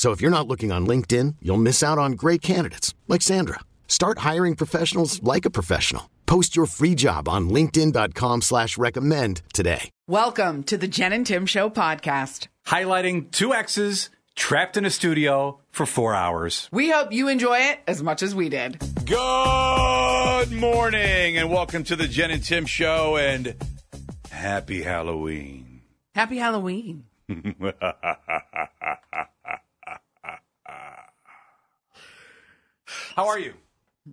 So if you're not looking on LinkedIn, you'll miss out on great candidates like Sandra. Start hiring professionals like a professional. Post your free job on LinkedIn.com slash recommend today. Welcome to the Jen and Tim Show podcast. Highlighting two exes trapped in a studio for four hours. We hope you enjoy it as much as we did. Good morning and welcome to the Jen and Tim Show and happy Halloween. Happy Halloween. How are you?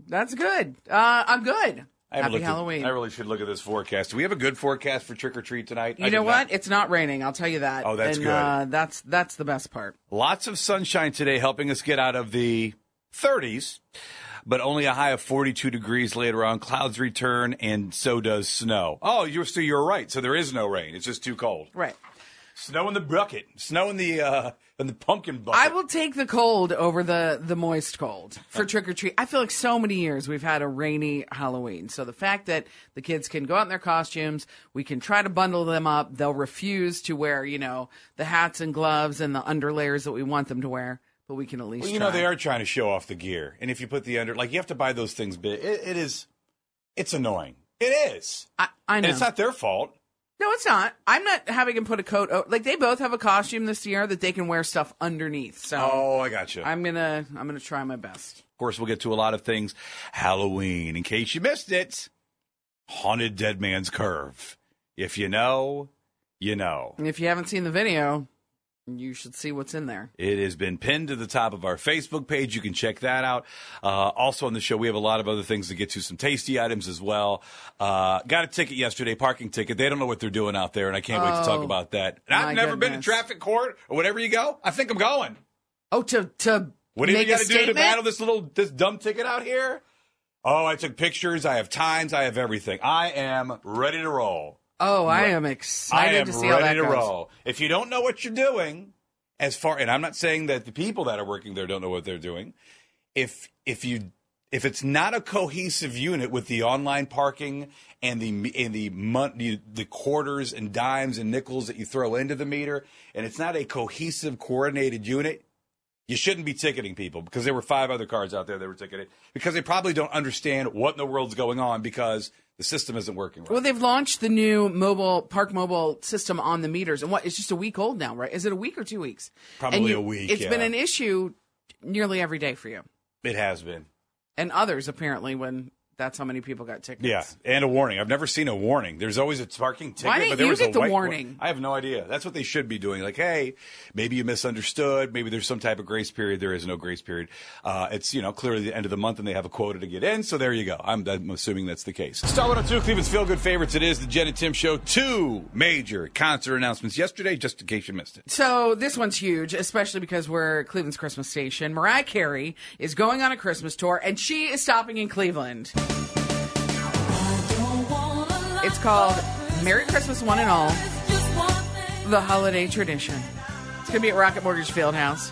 That's good. Uh, I'm good. I Happy looked at- Halloween. I really should look at this forecast. Do we have a good forecast for trick or treat tonight? you I know what? not. It's not raining. I'll tell you that. Oh, that's and, good. Uh, that's that's the best part. Lots of sunshine today, helping us get out of the 30s, but only a high of 42 degrees later on. Clouds return, and so does snow. Oh, you're so you're right. So there is no rain. It's just too cold. Right. Snow in the bucket. Snow in the uh, in the pumpkin bucket. I will take the cold over the the moist cold for trick or treat. I feel like so many years we've had a rainy Halloween. So the fact that the kids can go out in their costumes, we can try to bundle them up. They'll refuse to wear, you know, the hats and gloves and the underlayers that we want them to wear, but we can at least Well, you know try. they are trying to show off the gear, and if you put the under, like you have to buy those things big. It, it is, it's annoying. It is, I, I and know. it's not their fault. No, it's not. I'm not having him put a coat. o- Like they both have a costume this year that they can wear stuff underneath. So Oh, I got you. I'm gonna I'm gonna try my best. Of course, we'll get to a lot of things. Halloween, in case you missed it, Haunted Dead Man's Curve. If you know, you know. And if you haven't seen the video, you should see what's in there. It has been pinned to the top of our Facebook page. You can check that out. Uh, also on the show, we have a lot of other things to get to, some tasty items as well. Uh, got a ticket yesterday, parking ticket. They don't know what they're doing out there, and I can't wait to talk Oh, about that. And I've never been to traffic court or whatever you go. I think I'm going. Oh, to to What do you got to do to battle this little this dumb ticket out here? Oh, I took pictures. I have times. I have everything. I am ready to roll. Oh, I am excited I am to see how that ready to goes. roll. If you don't know what you're doing, as far and I'm not saying that the people that are working there don't know what they're doing. If if you if it's not a cohesive unit with the online parking and the and the the, the quarters and dimes and nickels that you throw into the meter, and it's not a cohesive, coordinated unit, you shouldn't be ticketing people because there were five other cars out there that were ticketed because they probably don't understand what in the world's going on because the system isn't working right. Well, they've launched the new mobile park mobile system on the meters, and what? It's just a week old now, right? Is it a week or two weeks? Probably you- a week, It's been an issue nearly every day for you, it has been. and others apparently when that's how many people got tickets. Yeah, and a warning. I've never seen a warning. There's always a parking ticket. Why didn't but there you was get a the white warning? I have no idea. That's what they should be doing. Like, hey, maybe you misunderstood. Maybe there's some type of grace period. There is no grace period. Uh, it's you know clearly the end of the month, and they have a quota to get in. So there you go. I'm, I'm assuming that's the case. Star 102, Cleveland's feel good favorites. It is the Jen and Tim show. Two major concert announcements yesterday, just in case you missed it. So this one's huge, especially because we're Cleveland's Christmas station. Mariah Carey is going on a Christmas tour, and she is stopping in Cleveland. It's called Merry Christmas, One and All, the holiday tradition. It's going to be at Rocket Mortgage Fieldhouse.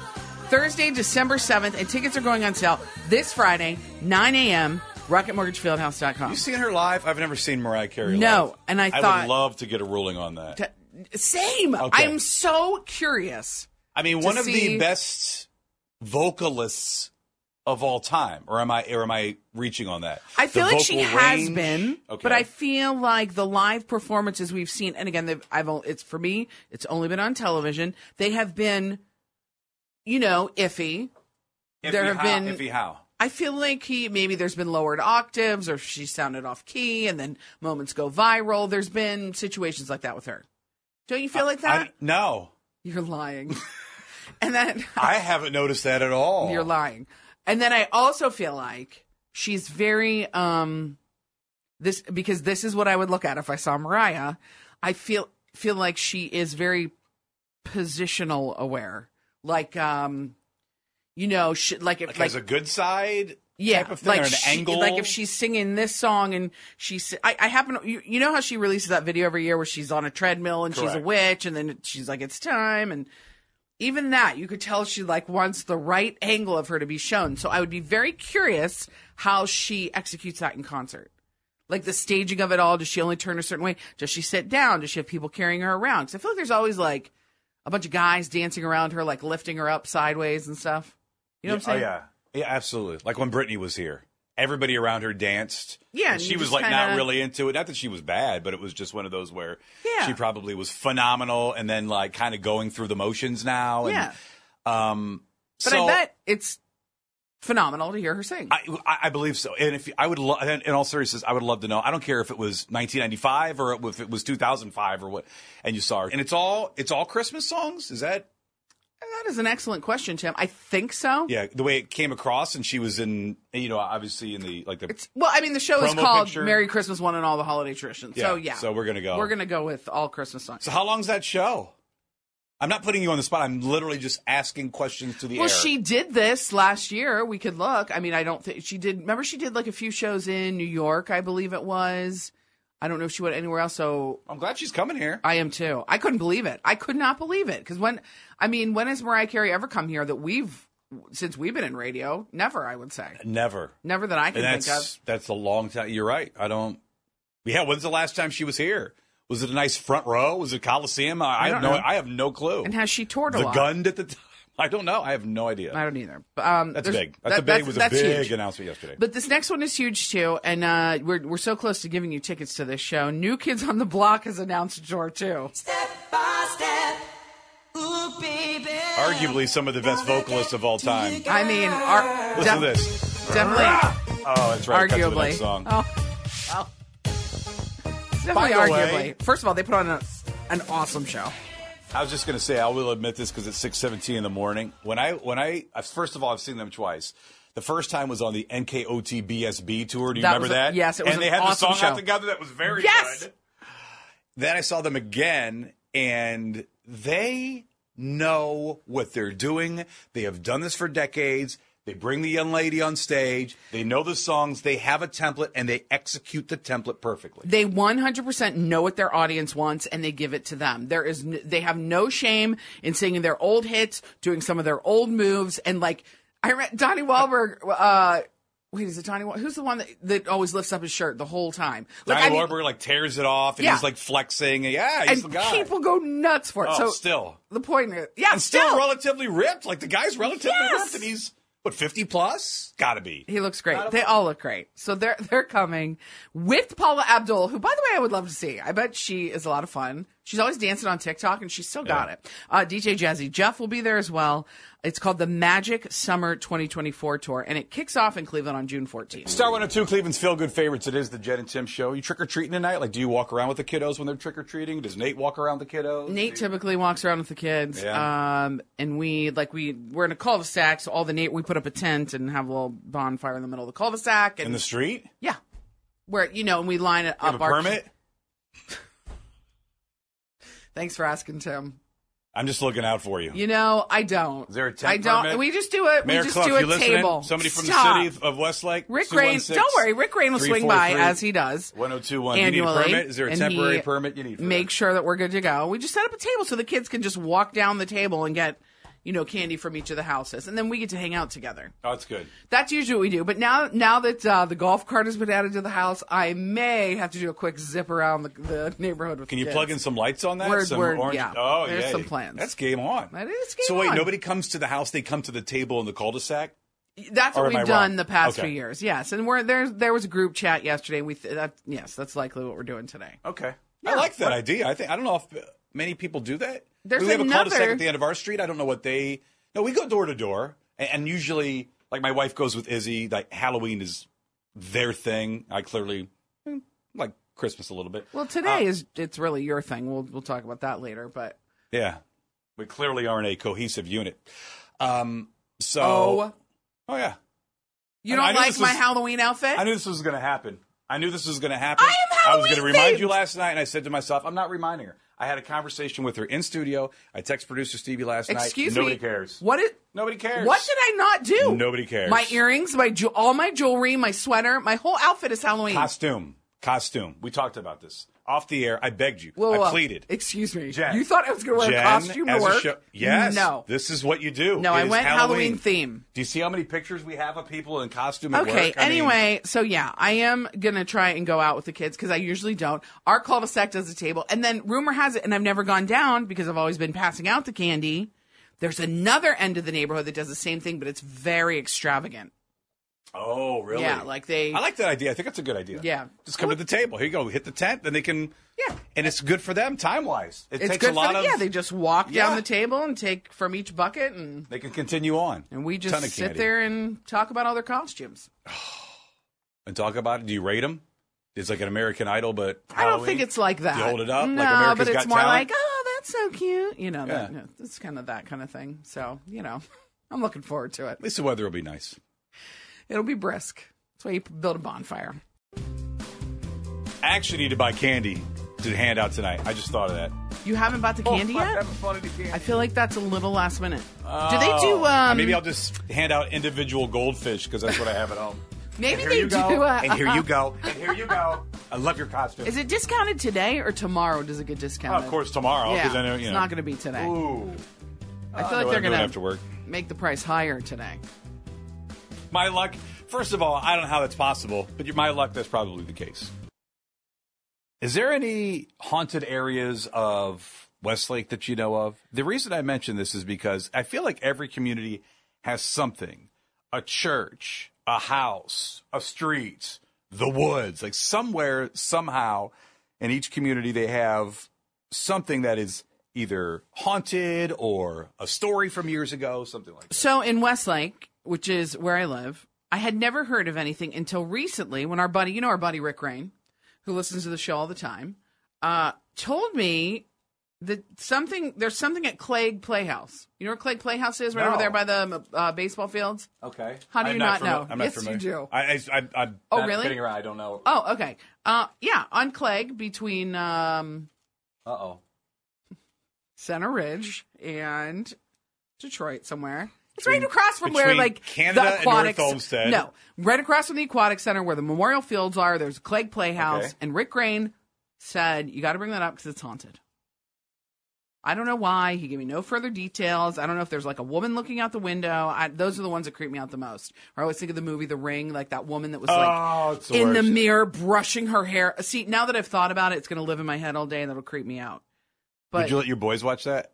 Thursday, December 7th, and tickets are going on sale this Friday, 9 a.m., rocketmortgagefieldhouse.com. You seen her live? I've never seen Mariah Carey. Live. No, live. and I I thought- would love to get a ruling on that. T- Same. Okay. I'm so curious. I mean, one of see- the best vocalists of all time, or am I? Or am I reaching on that? I feel like she vocal has been, Okay. but I feel like the live performances we've seen, and again, I've it's for me, it's only been on television. They have been, you know, iffy. Iffy there have how, been- iffy how. I feel like he maybe there's been lowered octaves or she sounded off key and then moments go viral. There's been situations like that with her. Don't you feel like that? I, no, You're lying. and then I haven't noticed that at all. you're lying. And then I also feel like she's very um this because this is what I would look at if I saw Mariah. I feel feel like she is very positional aware. Like um you know, she, like if Like, like as a good side yeah, type of thing like or an she- angle. like if she's singing this song and she's, I, I happen, to, you, you know how she releases that video every year where she's on a treadmill and she's a witch and then she's like, it's time. And even that, you could tell she like wants the right angle of her to be shown. So I would be very curious how she executes that in concert. Like the staging of it all. Does she only turn a certain way? Does she sit down? Does she have people carrying her around? Because I feel like there's always like a bunch of guys dancing around her, like lifting her up sideways and stuff. You know what I'm oh, saying? Oh yeah, yeah, absolutely. Like when Britney was here, everybody around her danced. Yeah, and she was like not kinda- really into it. Not that she was bad, but it was just one of those where Yeah. she probably was phenomenal, and then like kind of going through the motions now. And, Yeah. Um. But so I bet it's phenomenal to hear her sing. I, I- believe so. And if I would, lo- in in all seriousness, I would love to know. I don't care if it was 1995 or if it was 2005 or what. And you saw her, and it's all it's all Christmas songs. Is that that is an excellent question, Tim. I think so. yeah? The way it came across, and she was in, you know, obviously in the like the It's well, I mean, the show is called picture. "Merry Christmas, One and All the Holiday Traditions." So Yeah, yeah, so we're gonna go. We're gonna go with all Christmas songs. So how long's that show? I'm not putting you on the spot. I'm literally just asking questions to the well, air. she did this last year. We could look. I mean, I don't think she did. Remember, she did like a few shows in New York, I believe it was. I don't know if she went anywhere else. So I'm glad she's coming here. I am too. I couldn't believe it. I could not believe it because when, I mean, when has Mariah Carey ever come here that we've since we've been in radio? Never, I would say. Never. Never that I can And think of. that's that's a long time. You're right. I don't. Yeah. When's the last time she was here? Was it a nice front row? Was it Coliseum? I, I, have don't no. know. I have no clue. And has she toured a the lot? gun at the time? I don't know. I have no idea. I don't either. Um, that's there's- big. That's that- a big. was a big huge. announcement yesterday. But this next one is huge too, and uh, we're we're so close to giving you tickets to this show. New Kids on the Block has announced a tour too. Step by step, ooh baby. Arguably some of the best vocalists of all time. I mean, ar- Listen def- to this. definitely, Oh, that's right. Cut to the arguably. next song. Oh, well, definitely, arguably. way- First of all, they put on a, an awesome show. I was just going to say, I will admit this because it's six seventeen in the morning. When I when I first of all, I've seen them twice. The first time was on the NKOT BSB tour. Do you That remember a- that? yes, it was and an they had awesome the song out together that was very Yes! good. Then I saw them again, and they know what they're doing. They have done this for decades. They bring the young lady on stage. They know the songs. They have a template, and they execute the template perfectly. They 100% know what their audience wants and they give it to them. There is, they have no shame in singing their old hits, doing some of their old moves. And like, I read Donnie Wahlberg, uh, wait, is it Donnie Who's the one that, that always lifts up his shirt the whole time? Like, Donnie I mean, Wahlberg like tears it off, and Yeah. he's like flexing. Yeah, he's and the guy. people go nuts for it. oh, so still. the point is, yeah, and still, relatively ripped. Like the guy's relatively Yes. ripped, and he's what fifty plus? Got to be. He looks great. They all look great. So they're they're coming with Paula Abdul, who by the way I would love to see. I bet she is a lot of fun. She's always dancing on TikTok and she's still got Yeah. it. Uh, DJ Jazzy Jeff will be there as well. It's called the Magic Summer 2024 tour and it kicks off in Cleveland on June 14th. Star 102, Cleveland's feel good favorites. It is the Jen and Tim show. You trick or treating tonight? Like, do you walk around with the kiddos when they're trick or treating? Does Nate walk around with the kiddos? Nate typically walks around with the kids. Yeah. Um, and we like we we're in a cul-de-sac, so all the Nate we put up a tent and have a little bonfire in the middle of the cul-de-sac and in the street? yeah. Where you know, and we line it You up have a our permit? Thanks for asking, Tim. I'm just looking out for you. You know, I don't. Is there a tent I don't. permit? We just do it. Mayor we just Clough, do a table. Somebody from Stop. the city of Westlake? Rick Rain. Don't worry, Rick Rain will swing by as he does 1021. You need a annually. permit? Is there a temporary permit you need for Make that? sure that we're good to go. We just set up a table so the kids can just walk down the table and get, you know, candy from each of the houses, and then we get to hang out together. Oh, that's good. That's usually what we do. But now, now that uh, the golf cart has been added to the house, I may have to do a quick zip around the, the neighborhood with. Can you kids. plug in some lights on that? We're- some we're- orange. yeah. Oh, There's yeah. some plans. That's game on. That is game So wait, on. nobody comes to the house. They come to the table in the cul-de-sac. That's Or what we've done wrong? the past Okay. few years. Yes, and we're there. There was a group chat yesterday. We th- that yes, that's likely what we're doing today. Okay. Yeah. I like that idea. I think I don't know if many people do that. There's we have a cul-de-sac at the end of our street. I don't know what they. No, we go door to door, and, usually Like my wife goes with Izzy. Like Halloween is their thing. I clearly eh, like Christmas a little bit. Well, today Uh, is it's really your thing. We'll we'll talk about that later. But Yeah, we clearly aren't a cohesive unit. Um. So. oh, Oh yeah. you I- don't like my was- Halloween outfit? I knew this was going to happen. I knew this was going to happen. I am I was going to remind you last night, and I said to myself, I'm not reminding her. I had a conversation with her in studio. I text producer Stevie last Excuse night. me. Nobody cares. What is? Nobody cares. What did I not do? Nobody cares. My earrings, my ju- all my jewelry, my sweater, my whole outfit is Halloween. Costume. Costume. We talked about this off the air. I begged you. Whoa, I whoa, pleaded. Excuse me. Jen. You thought I was going to wear Jen, a costume to work? show- yes. No. This is what you do. No, It I went Halloween theme. Do you see how many pictures we have of people in costume Okay. work? I mean, Anyway, so yeah, I am gonna try and go out with the kids because I usually don't. Our cul-de-sac does a table, and then rumor has it, and I've never gone down because I've always been passing out the candy. There's another end of the neighborhood that does the same thing, but it's very extravagant. Oh, really? Yeah, like they. I like that idea. I think that's a good idea. Yeah. Just come to the table. Here you go. Hit the tent, then they can. Yeah. And it's good for them time wise. It it's takes good a lot for the, of. yeah. They just walk down the table and take from each bucket, and they can continue on. and we just sit candy. there and talk about all their costumes. and talk about it. Do you rate them? It's like an American Idol, but I don't think it's like that. You hold it up no, like America's but it's more Talent? like, oh, that's so cute. You know, that, Yeah. no, it's kind of that kind of thing. So you know, I'm looking forward to it. At least the weather will be nice. It'll be brisk. That's why you build a bonfire. I actually need to buy candy to hand out tonight. I just thought of that. You haven't bought the candy Oh, I'm yet? having fun the candy. I feel like that's a little last minute. do they Oh. do? Um, Maybe I'll just hand out individual goldfish because that's what I have at home. maybe they do. go. Uh, and here you go. And here you go. I love your costume. Is it discounted today or tomorrow? Does it get Oh, discounted? of course, tomorrow. Yeah, 'cause I know, it's know. not going to be today. Ooh. I feel know like they're I'm doing going after work. make the price higher today. My luck. First of all, I don't know how that's possible, but my luck, that's probably the case. Is there any haunted areas of Westlake that you know of? The reason I mention this is because I feel like every community has something a church, a house, a street, the woods. Like somewhere, somehow, in each community, they have something that is either haunted or a story from years ago, something like that. So in Westlake, which is where I live, I had never heard of anything until recently when our buddy, you know, our buddy Rick Rain, who listens to the show all the time, uh, told me that something there's something at Clague Playhouse. You know where Clague Playhouse is, right No. over there by the uh, baseball fields. Okay. How do I'm you not fami- know? I'm not Yes, you familiar. do. I, I, I, I'm Oh, not really? kidding around. I don't know. Oh, okay. Uh, yeah, on Clague between um, Uh oh. Center Ridge and Detroit somewhere. It's right across from where like Canada the and. North Olmsted. No, right across from the aquatic center where the Memorial Fields are. There's Clague Playhouse, Okay. and Rick Rain said you got to bring that up because it's haunted. I don't know why. He gave me no further details. I don't know if there's like a woman looking out the window. I, those are the ones that creep me out the most. I always think of the movie The Ring, like that woman that was like Oh, it's the in the mirror brushing her hair. See, now that I've thought about it, it's going to live in my head all day and that'll creep me out. But Would you let your boys watch that?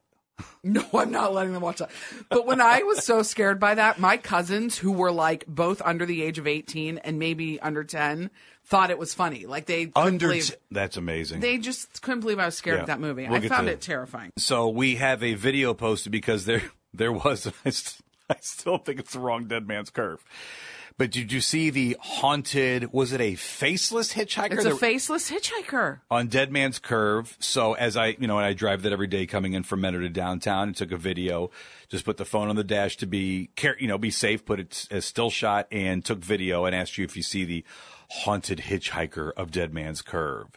no, I'm not letting them watch that. But when I was so scared by that, my cousins, who were like both under the age of 18 and maybe under 10, thought it was funny. Like they couldn't Under. believe, t- that's amazing. they just couldn't believe I was scared Yeah. of that movie. We'll I found to- it terrifying. so we have a video posted because there there was. I, st- I still think it's the wrong Dead Man's Curve. But did you see the haunted? Was it a faceless hitchhiker? It's a faceless hitchhiker. on Dead Man's Curve. So as I, you know, and I drive that every day coming in from Mentor to downtown and took a video, just put the phone on the dash to be care, you know, be safe, put it as still shot and took video and asked you if you see the haunted hitchhiker of Dead Man's Curve.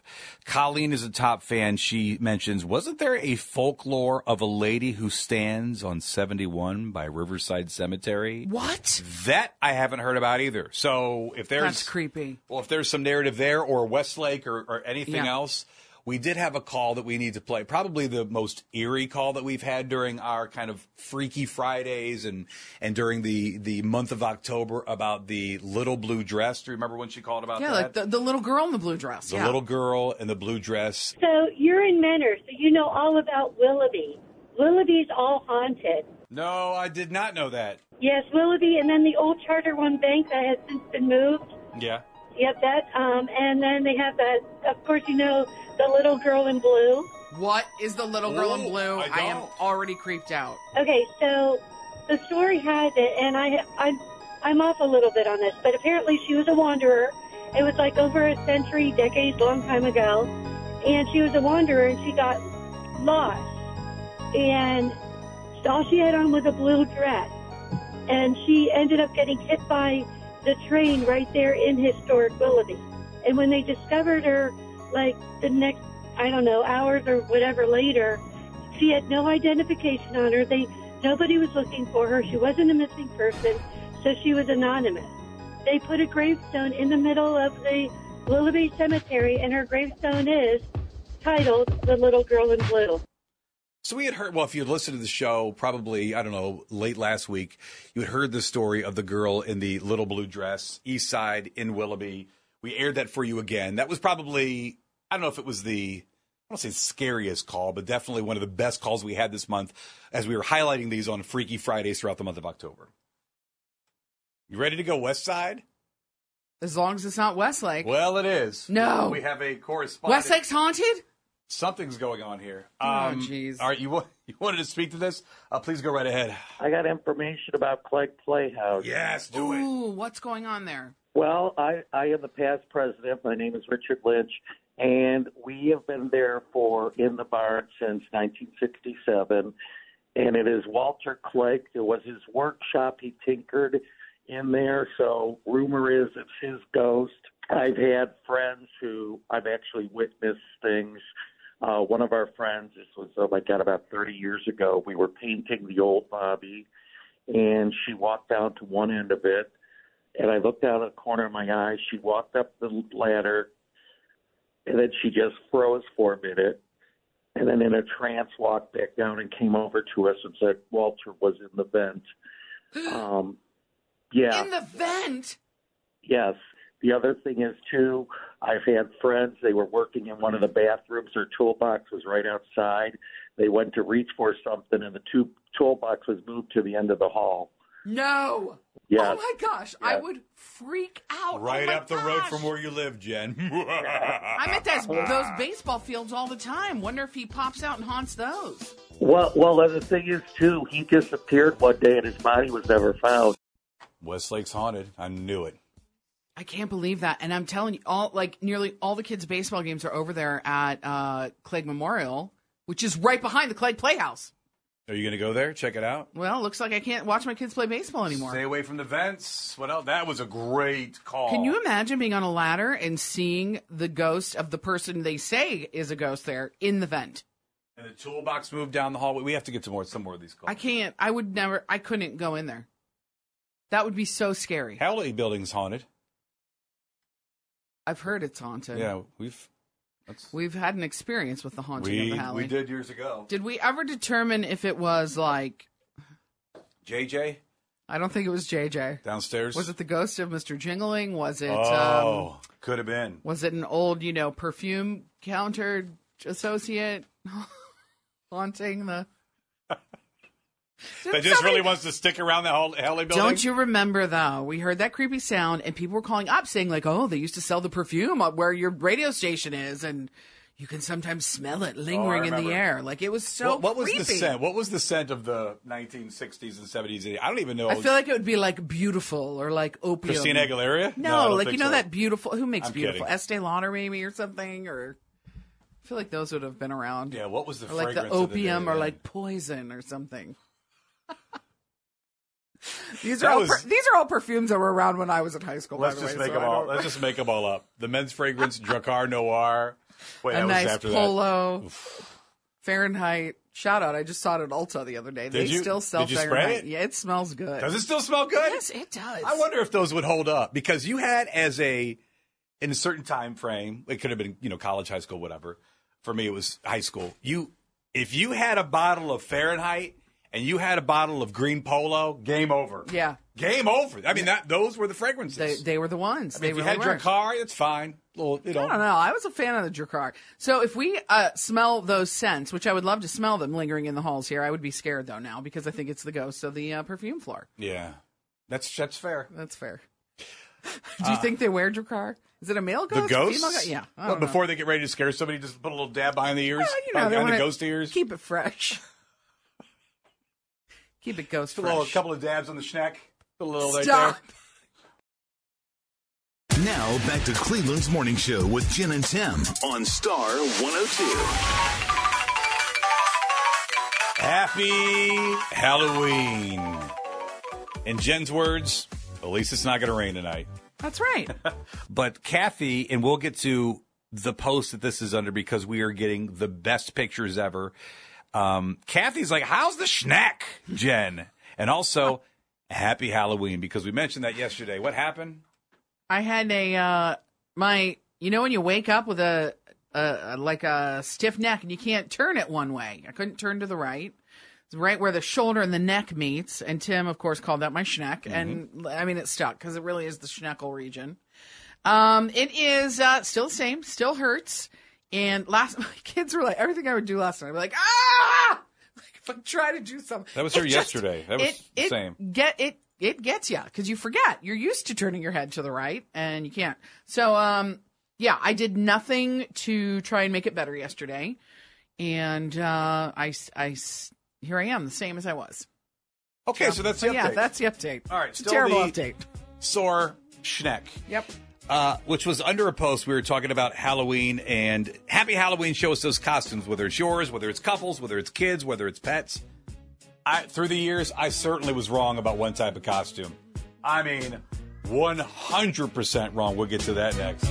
Colleen is a top fan. She mentions, wasn't there a folklore of a lady who stands on 71 by Riverside Cemetery? What? That I haven't heard about either. So if there's That's creepy. well, if there's some narrative there or Westlake or, or anything Yeah. else, we did have a call that we need to play. Probably the most eerie call that we've had during our kind of freaky Fridays and and during the the month of October about the little blue dress. Do you remember when she called about Yeah, that? like the, the little girl in the blue dress. the yeah. little girl in the blue dress. So you're in Mentor, so you know all about Willoughby. Willoughby's all haunted. No, I did not know that. Yes, Willoughby, and then the old Charter One bank that has since been moved. Yeah. Yep, that. Um, and then they have that. Of course, you know the little girl in blue. What is the little girl in Ooh, blue? I am don't. already creeped out. Okay, so the story has it, and I, I, I'm off a little bit on this, but apparently she was a wanderer. It was like over a century, decades, long time ago, and she was a wanderer, and she got lost, and all she had on was a blue dress, and she ended up getting hit by the train right there in historic Willoughby. And when they discovered her, like the next, I don't know, hours or whatever later, she had no identification on her. They nobody was looking for her. She wasn't a missing person, so she was anonymous. They put a gravestone in the middle of the Willoughby Cemetery, and her gravestone is titled "The Little Girl in Blue." So we had heard, well, if you had listened to the show, probably, I don't know, late last week, you had heard the story of the girl in the little blue dress, East Side in Willoughby. We aired that for you again. That was probably, I don't know if it was the, I don't say scariest call, but definitely one of the best calls we had this month as we were highlighting these on Freaky Fridays throughout the month of October. You ready to go West Side? As long as it's not Westlake. Well, it is. No. We have a correspondent. Westlake's haunted? Something's going on here. Oh, Um, jeez. All right, you, you wanted to speak to this? Uh, please go right ahead. I got information about Clague Playhouse. Yes, do it. Ooh, what's going on there? Well, I, I am the past president. My name is Richard Lynch, and we have been there for In the Barn since 1967. And it is Walter Clague. It was his workshop. He tinkered in there. So, rumor is it's his ghost. I've had friends who I've actually witnessed things. Uh, one of our friends, this was, oh my God, about 30 years ago, we were painting the old Bobby, and she walked down to one end of it and I looked out of the corner of my eye. She walked up the ladder, and then she just froze for a minute, and then in a trance walked back down and came over to us and said Walter was in the vent. Um, yeah, In the vent? yes. The other thing is too, I've had friends. They were working in one of the bathrooms. Their toolbox was right outside. They went to reach for something, and the two toolbox was moved to the end of the hall. No. Yes. Oh my gosh, I would freak out. Oh, right Oh up the road from where you live, Jen. I'm at those, those baseball fields all the time. Wonder if he pops out and haunts those. Well, well, and the thing is too, he disappeared one day, and his body was never found. Westlake's haunted. I knew it. I can't believe that. And I'm telling you, all like nearly all the kids' baseball games are over there at uh, Clague Memorial, which is right behind the Clague Playhouse. Are you going to go there? Check it out. Well, looks like I can't watch my kids play baseball anymore. Stay away from the vents. What else? That was a great call. Can you imagine being on a ladder and seeing the ghost of the person they say is a ghost there in the vent? And the toolbox moved down the hallway. We have to get to more some more of these calls. I can't. I would never. I couldn't go in there. That would be so scary. Halle building's haunted. I've heard it's haunted. Yeah, we've that's, We've had an experience with the haunting of the Halle. we did years ago. Did we ever determine if it was like? JJ I don't think it was JJ. downstairs. Was it the ghost of Mr. Jingeling? Was it? Oh, Um, could have been. was it an old, you know, perfume counter associate haunting the? That just really wants to stick around the whole Halle building. Don't you remember though? We heard that creepy sound, and people were calling up saying like, "Oh, they used to sell the perfume up where your radio station is, and you can sometimes smell it oh, lingering in the air." Like it was so. what, what was the scent? What was the scent of the 1960s and 70s? I don't even know. I feel like it would be like beautiful or like opium. Christina Aguilera. No, don't like you know so. that beautiful. Who makes I'm beautiful? kidding. Estee Lauder maybe or something, or I feel like those would have been around. Yeah, what was the or like the of the opium day or like poison or something. These That are all was- per- these are all perfumes that were around when I was in high school. Let's by the just way, make so them all. Let's just make them all up. The men's fragrance, Drakkar Noir. Wait, a that was nice polo, Fahrenheit. Shout out! I just saw it at Ulta the other day. they you- still sell did Fahrenheit. it? Yeah, it smells good. Does it still smell good? Yes, it does. I wonder if those would hold up because you had as a in a certain time frame. It could have been you know college, high school, whatever. For me, it was high school. You if you had a bottle of Fahrenheit and you had a bottle of green polo, game over. Yeah. game over. I mean that those were the fragrances. They they were the ones. I mean, they if you had were. Drakkar, it's fine. Little, you know. I don't know. I was a fan of the Drakkar. So if we uh, smell those scents, which I would love to smell them lingering in the halls here, I would be scared though now because I think it's the ghost of the uh, perfume floor. Yeah, that's that's fair. That's fair. Do you think they wear Drakkar? Is it a male Uh, The ghost? Female ghost? Yeah. Well, before they get ready to scare somebody, just put a little dab behind the ears, Well, you know, behind the ghost ears. Keep it fresh. keep it ghost Put a little fresh. couple of dabs on the schneck. The little right Stop. Now back to Cleveland's Morning Show with Jen and Tim on Star 102. Happy Halloween. In Jen's words, at least it's not going to rain tonight. That's right. But Kathy, and we'll get to the post that this is under because we are getting the best pictures ever. Um, Kathy's like, "How's the schneck, Jen?" And also, Happy Halloween because we mentioned that yesterday. What happened? I had a uh my you know when you wake up with a, a like a stiff neck and you can't turn it one way. I couldn't turn to the right. It's right where the shoulder and the neck meets. And Tim, of course, called that my schneck. And I mean, it stuck because it really is the schneckle region. Um, it is uh, still the same, still hurts. And last, my kids were like, everything I would do last night, I'd be like, ah! Like if I try to do something. That was it her yesterday. That was it, the it same. Get it. It gets you because you forget. You're used to turning your head to the right, and you can't. So, um, yeah, I did nothing to try and make it better yesterday, and uh, I, I here I am, the same as I was. Okay, so that's the update. yeah, that's the update. All right, It's a still terrible the- update. sore schneck. Yep. Uh, which was under a post. We were talking about Halloween and Happy Halloween. Show us those costumes, whether it's yours, whether it's couples, whether it's kids, whether it's pets. I, through the years, I certainly was wrong about one type of costume. I mean, 100% wrong. We'll get to that next.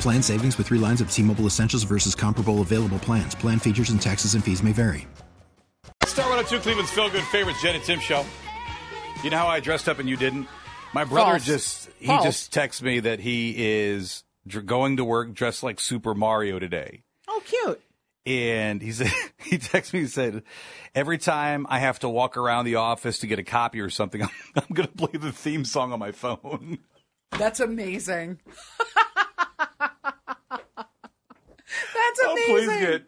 Plan savings with three lines of T Mobile Essentials versus comparable available plans. Plan features and taxes and fees may vary. Star 102 Cleveland's Feel Good Favorites, Jen and Tim Show. You know how I dressed up and you didn't? My brother False. just, he False. just texts me that he is dr- going to work dressed like Super Mario today. Oh, cute. and he said he texted me and said every time I have to walk around the office to get a copy or something, I'm, I'm going to play the theme song on my phone. That's amazing. That's amazing. Oh, please get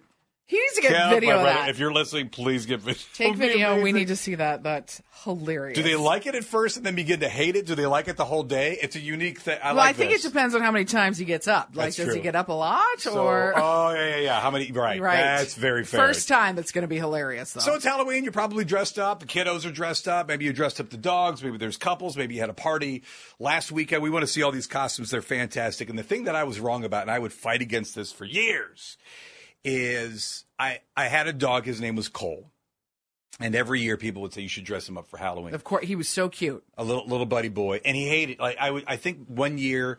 he needs to get Cal, video of that. If you're listening, please get video. Take video. We need to see that. That's hilarious. Do they like it at first and then begin to hate it? Do they like it the whole day? It's a unique thing. I well, like I think this. it depends on how many times he gets up. Like, That's does true. he get up a lot So- or oh yeah, yeah, yeah. How many? Right, right? That's very fair. First time, it's going to be hilarious though. So it's Halloween. You're probably dressed up. The kiddos are dressed up. Maybe you dressed up the dogs. Maybe there's couples. Maybe you had a party last weekend. We want to see all these costumes. They're fantastic. And the thing that I was wrong about, and I would fight against this for years, is I I had a dog. His name was Cole. And every year people would say you should dress him up for Halloween. of course, he was so cute. A little little buddy boy, and he hated. Like I would, I think one year,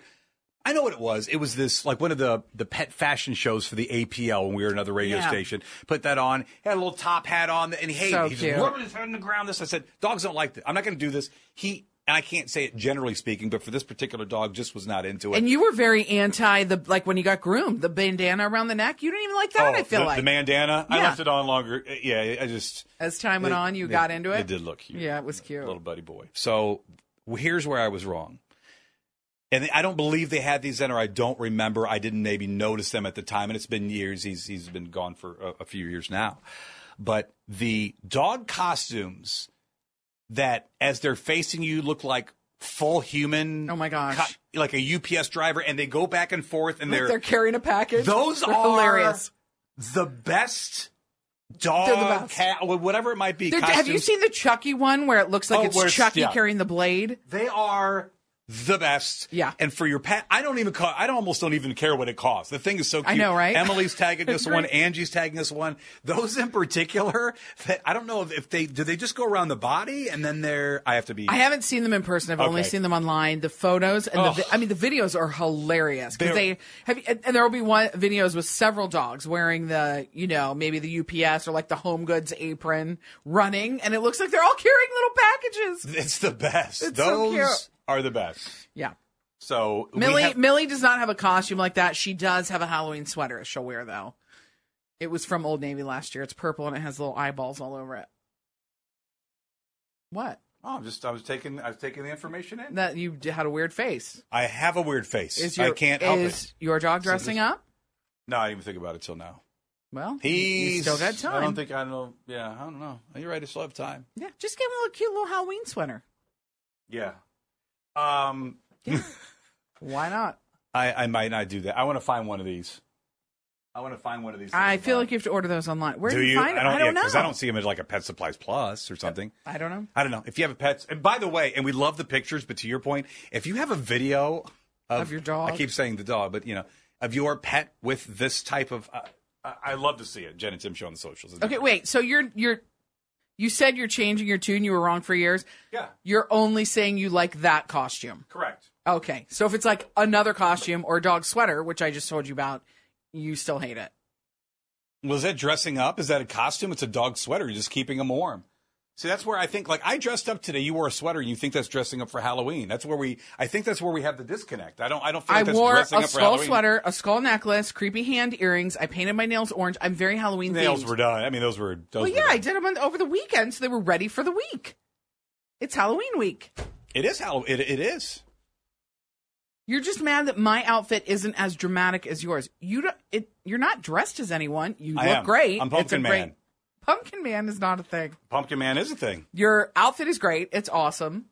I know what it was. It was this like one of the the pet fashion shows for the APL when we were another radio Yeah. station. Put that on. He Had a little top hat on, and he hated. So it. He cute. just rubbing his head on the ground. This I said, dogs don't like this. I'm not going to do this. He and I can't say it generally speaking, but for this particular dog, just was not into it. And you were very anti the like when you got groomed, the bandana around the neck. You didn't even like that. Oh, I feel the, like the bandana. I left it on longer. Uh, Yeah, I just as time went it- on, you got into it. It did look cute. Yeah, it was cute. little buddy boy. So here's where I was wrong. And I don't believe they had these then, or I don't remember. I didn't maybe notice them at the time, and it's been years. He's he's been gone for a, a few years now. But the dog costumes that as they're facing you look like full human. Oh my gosh. co- like a UPS driver, and they go back and forth, and Like they're they're carrying a package. those They're are hilarious. the best dog, the best. cat, whatever it might be. Have you seen the Chucky one where it looks like Oh, it's Chucky yeah. carrying the blade? They are the best. Yeah. And for your pet, I don't even call, I don't almost don't even care what it costs. The thing is so cute. I know, right? Emily's tagging this one, Angie's tagging this one. Those in particular, that I don't know if, if they do they just go around the body and then they're I have to be I haven't seen them in person. I've only seen them online. The photos and the, Oh. vi- I mean, the videos are hilarious because They're- have, and there will be one videos with several dogs wearing the, you know, maybe the UPS or like the Home Goods apron running, and it looks like they're all carrying little packages. It's the best. It's so Those cute. Are the best. Yeah. So Millie have- Millie does not have a costume like that. She does have a Halloween sweater she'll wear though. It was from Old Navy last year. It's purple and it has little eyeballs all over it. What? Oh, I'm just I was taking I was taking the information in. That you had a weird face. I have a weird face. Is your I can't help is it. your dog So dressing this- up? No, I didn't even think about it till now. Well, He's you still got time. I don't think I know. Yeah, I don't know. Are You're right. I still have time. Yeah, just give him a little cute little Halloween sweater. Yeah. Um, yeah. Why not? I I might not do that. I want to find one of these. I want to find one of these. I feel like you have to order those online. Where do, do you find? I don't, I don't yeah, know. 'cause I don't see them at like a Pet Supplies Plus or something. I don't know. I don't know. If you have a pet, and by the way, and we love the pictures, but to your point, if you have a video of, Of your dog. I keep saying the dog, but you know, of your pet with this type of, uh, I, I love to see it. Jen and Tim show on the socials. Okay, wait. So you're you're you said you're changing your tune. You were wrong for years. Yeah. You're only saying you like that costume. Correct. Okay. So if it's like another costume or a dog sweater, which I just told you about, you still hate it. Was that dressing up? Is that a costume? It's a dog sweater. You're just keeping them warm. See, that's where I think, like, I dressed up today. You wore a sweater, and you think that's dressing up for Halloween. That's where we, I think that's where we have the disconnect. I don't, I don't feel like I that's wore dressing a up for skull sweater, a skull necklace, creepy hand earrings. I painted my nails orange. I'm very Halloween The Nails themed. were done. I mean, those were. Those well, were yeah, done. I did them on, over the weekend, so they were ready for the week. It's Halloween week. It is Halloween. It, it is. You're just mad that my outfit isn't as dramatic as yours. You don't. It. You're not dressed as anyone. You I look am. great. I'm Pumpkin great- Man. Pumpkin Man is not a thing. Pumpkin Man is a thing. Your outfit is great. It's awesome,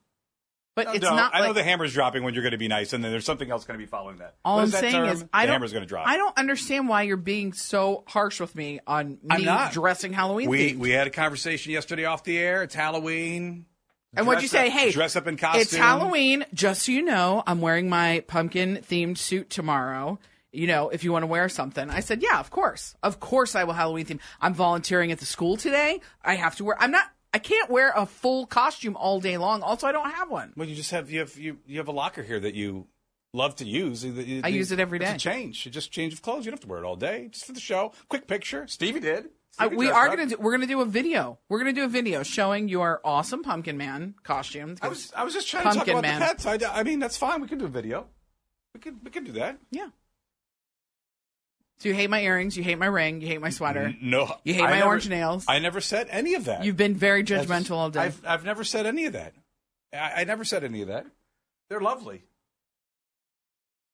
but No, it's no, not. I know the hammer's dropping when you're going to be nice, and then there's something else going to be following that. All What I'm is that saying term? is, I the don't. hammer's going to drop. I don't understand why you're being so harsh with me on I'm me not. dressing Halloween. We themed. we had a conversation yesterday off the air. It's Halloween. And what'd you say? up- Hey, dress up in costume. It's Halloween. Just so you know, I'm wearing my pumpkin themed suit tomorrow. You know, if you want to wear something. I said, yeah, of course. Of course I will Halloween theme. I'm volunteering at the school today. I have to wear, I'm not, I can't wear a full costume all day long. Also, I don't have one. Well, you just have you have you you have a locker here that you love to use. I use it every day. Change. You just change of clothes. You don't have to wear it all day. Just for the show. Quick picture. Stevie did. Uh, Stevie we are up. to do, we're going to do a video. We're going to do a video showing your awesome pumpkin man costume. I was I was just trying to talk about man. the pets. I, I mean, that's fine. We can do a video. We can we can do that. Yeah. So you hate my earrings, you hate my ring, you hate my sweater. No, You hate I my never- orange nails. I never said any of that. You've been very That's- judgmental all day. I've I've never said any of that. I, I never said any of that. They're lovely.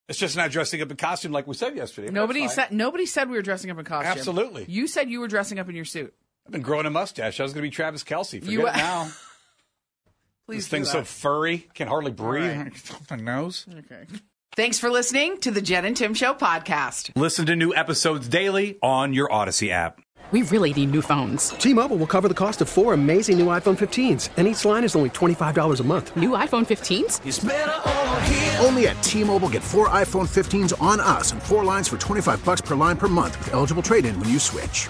It's just not dressing up in costume like we said yesterday. Nobody said nobody said we were dressing up in costume. Absolutely. You said you were dressing up in your suit. I've been growing a mustache. I was going to be Travis Kelce. Forget You- it now. Please this thing's so furry, can hardly breathe. right. My nose. Okay. Thanks for listening to the Jen and Tim Show podcast. Listen to new episodes daily on your Audacy app. We really need new phones. T-Mobile will cover the cost of four amazing new iPhone 15s, and each line is only $25 a month. New iPhone 15s? Only at T-Mobile get four iPhone 15s on us and four lines for 25 bucks per line per month with eligible trade-in when you switch.